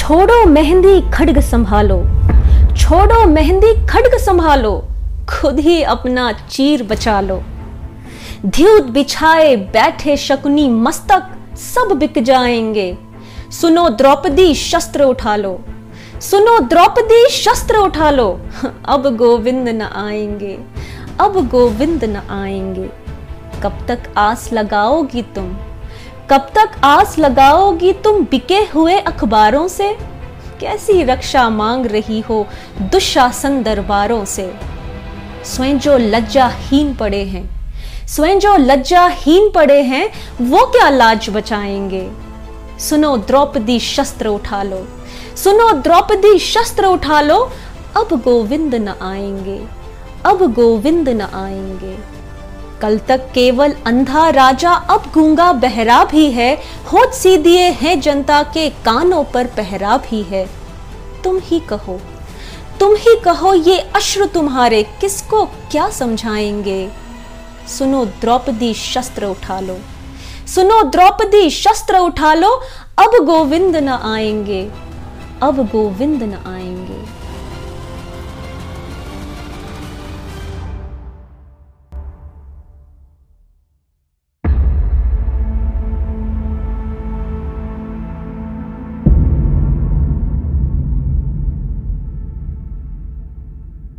छोड़ो मेहंदी खड्ग संभालो। छोड़ो मेहंदी खड्ग संभालो। खुद ही अपना चीर बचा लो। ध्युत बिछाए बैठे शकुनी मस्तक सब बिक जाएँगे। सुनो द्रौपदी शस्त्र उठा लो। सुनो द्रौपदी शस्त्र उठा लो। अब गोविंद न आएँगे। अब गोविंद न आएँगे। कब तक आस लगाओगी तुम? कब तक आस लगाओगी तुम बिके हुए अखबारों से? कैसी रक्षा मांग रही हो दुशासन दरबारों से? स्वयं जो लज्जाहीन पड़े हैं, स्वयं जो लज्जाहीन पड़े हैं, वो क्या लाज बचाएँगे? सुनो द्रौपदी शस्त्र उठा लो, सुनो द्रौपदी शस्त्र उठा लो, अब गोविंद न आएँगे, अब गोविंद न आएँगे। कल तक केवल अंधा राजा अब गूँगा बहरा भी है, होठ सी दिए हैं जनता के कानों पर पहरा भी है। तुम ही कहो, तुम ही कहो ये अश्रु तुम्हारे, किसको क्या समझाएँगे? सुनो द्रौपदी शस्त्र उठा लो, सुनो द्रौपदी शस्त्र उठा लो, अब गोविंद न आएँगे, अब गोविंद न आएँगे।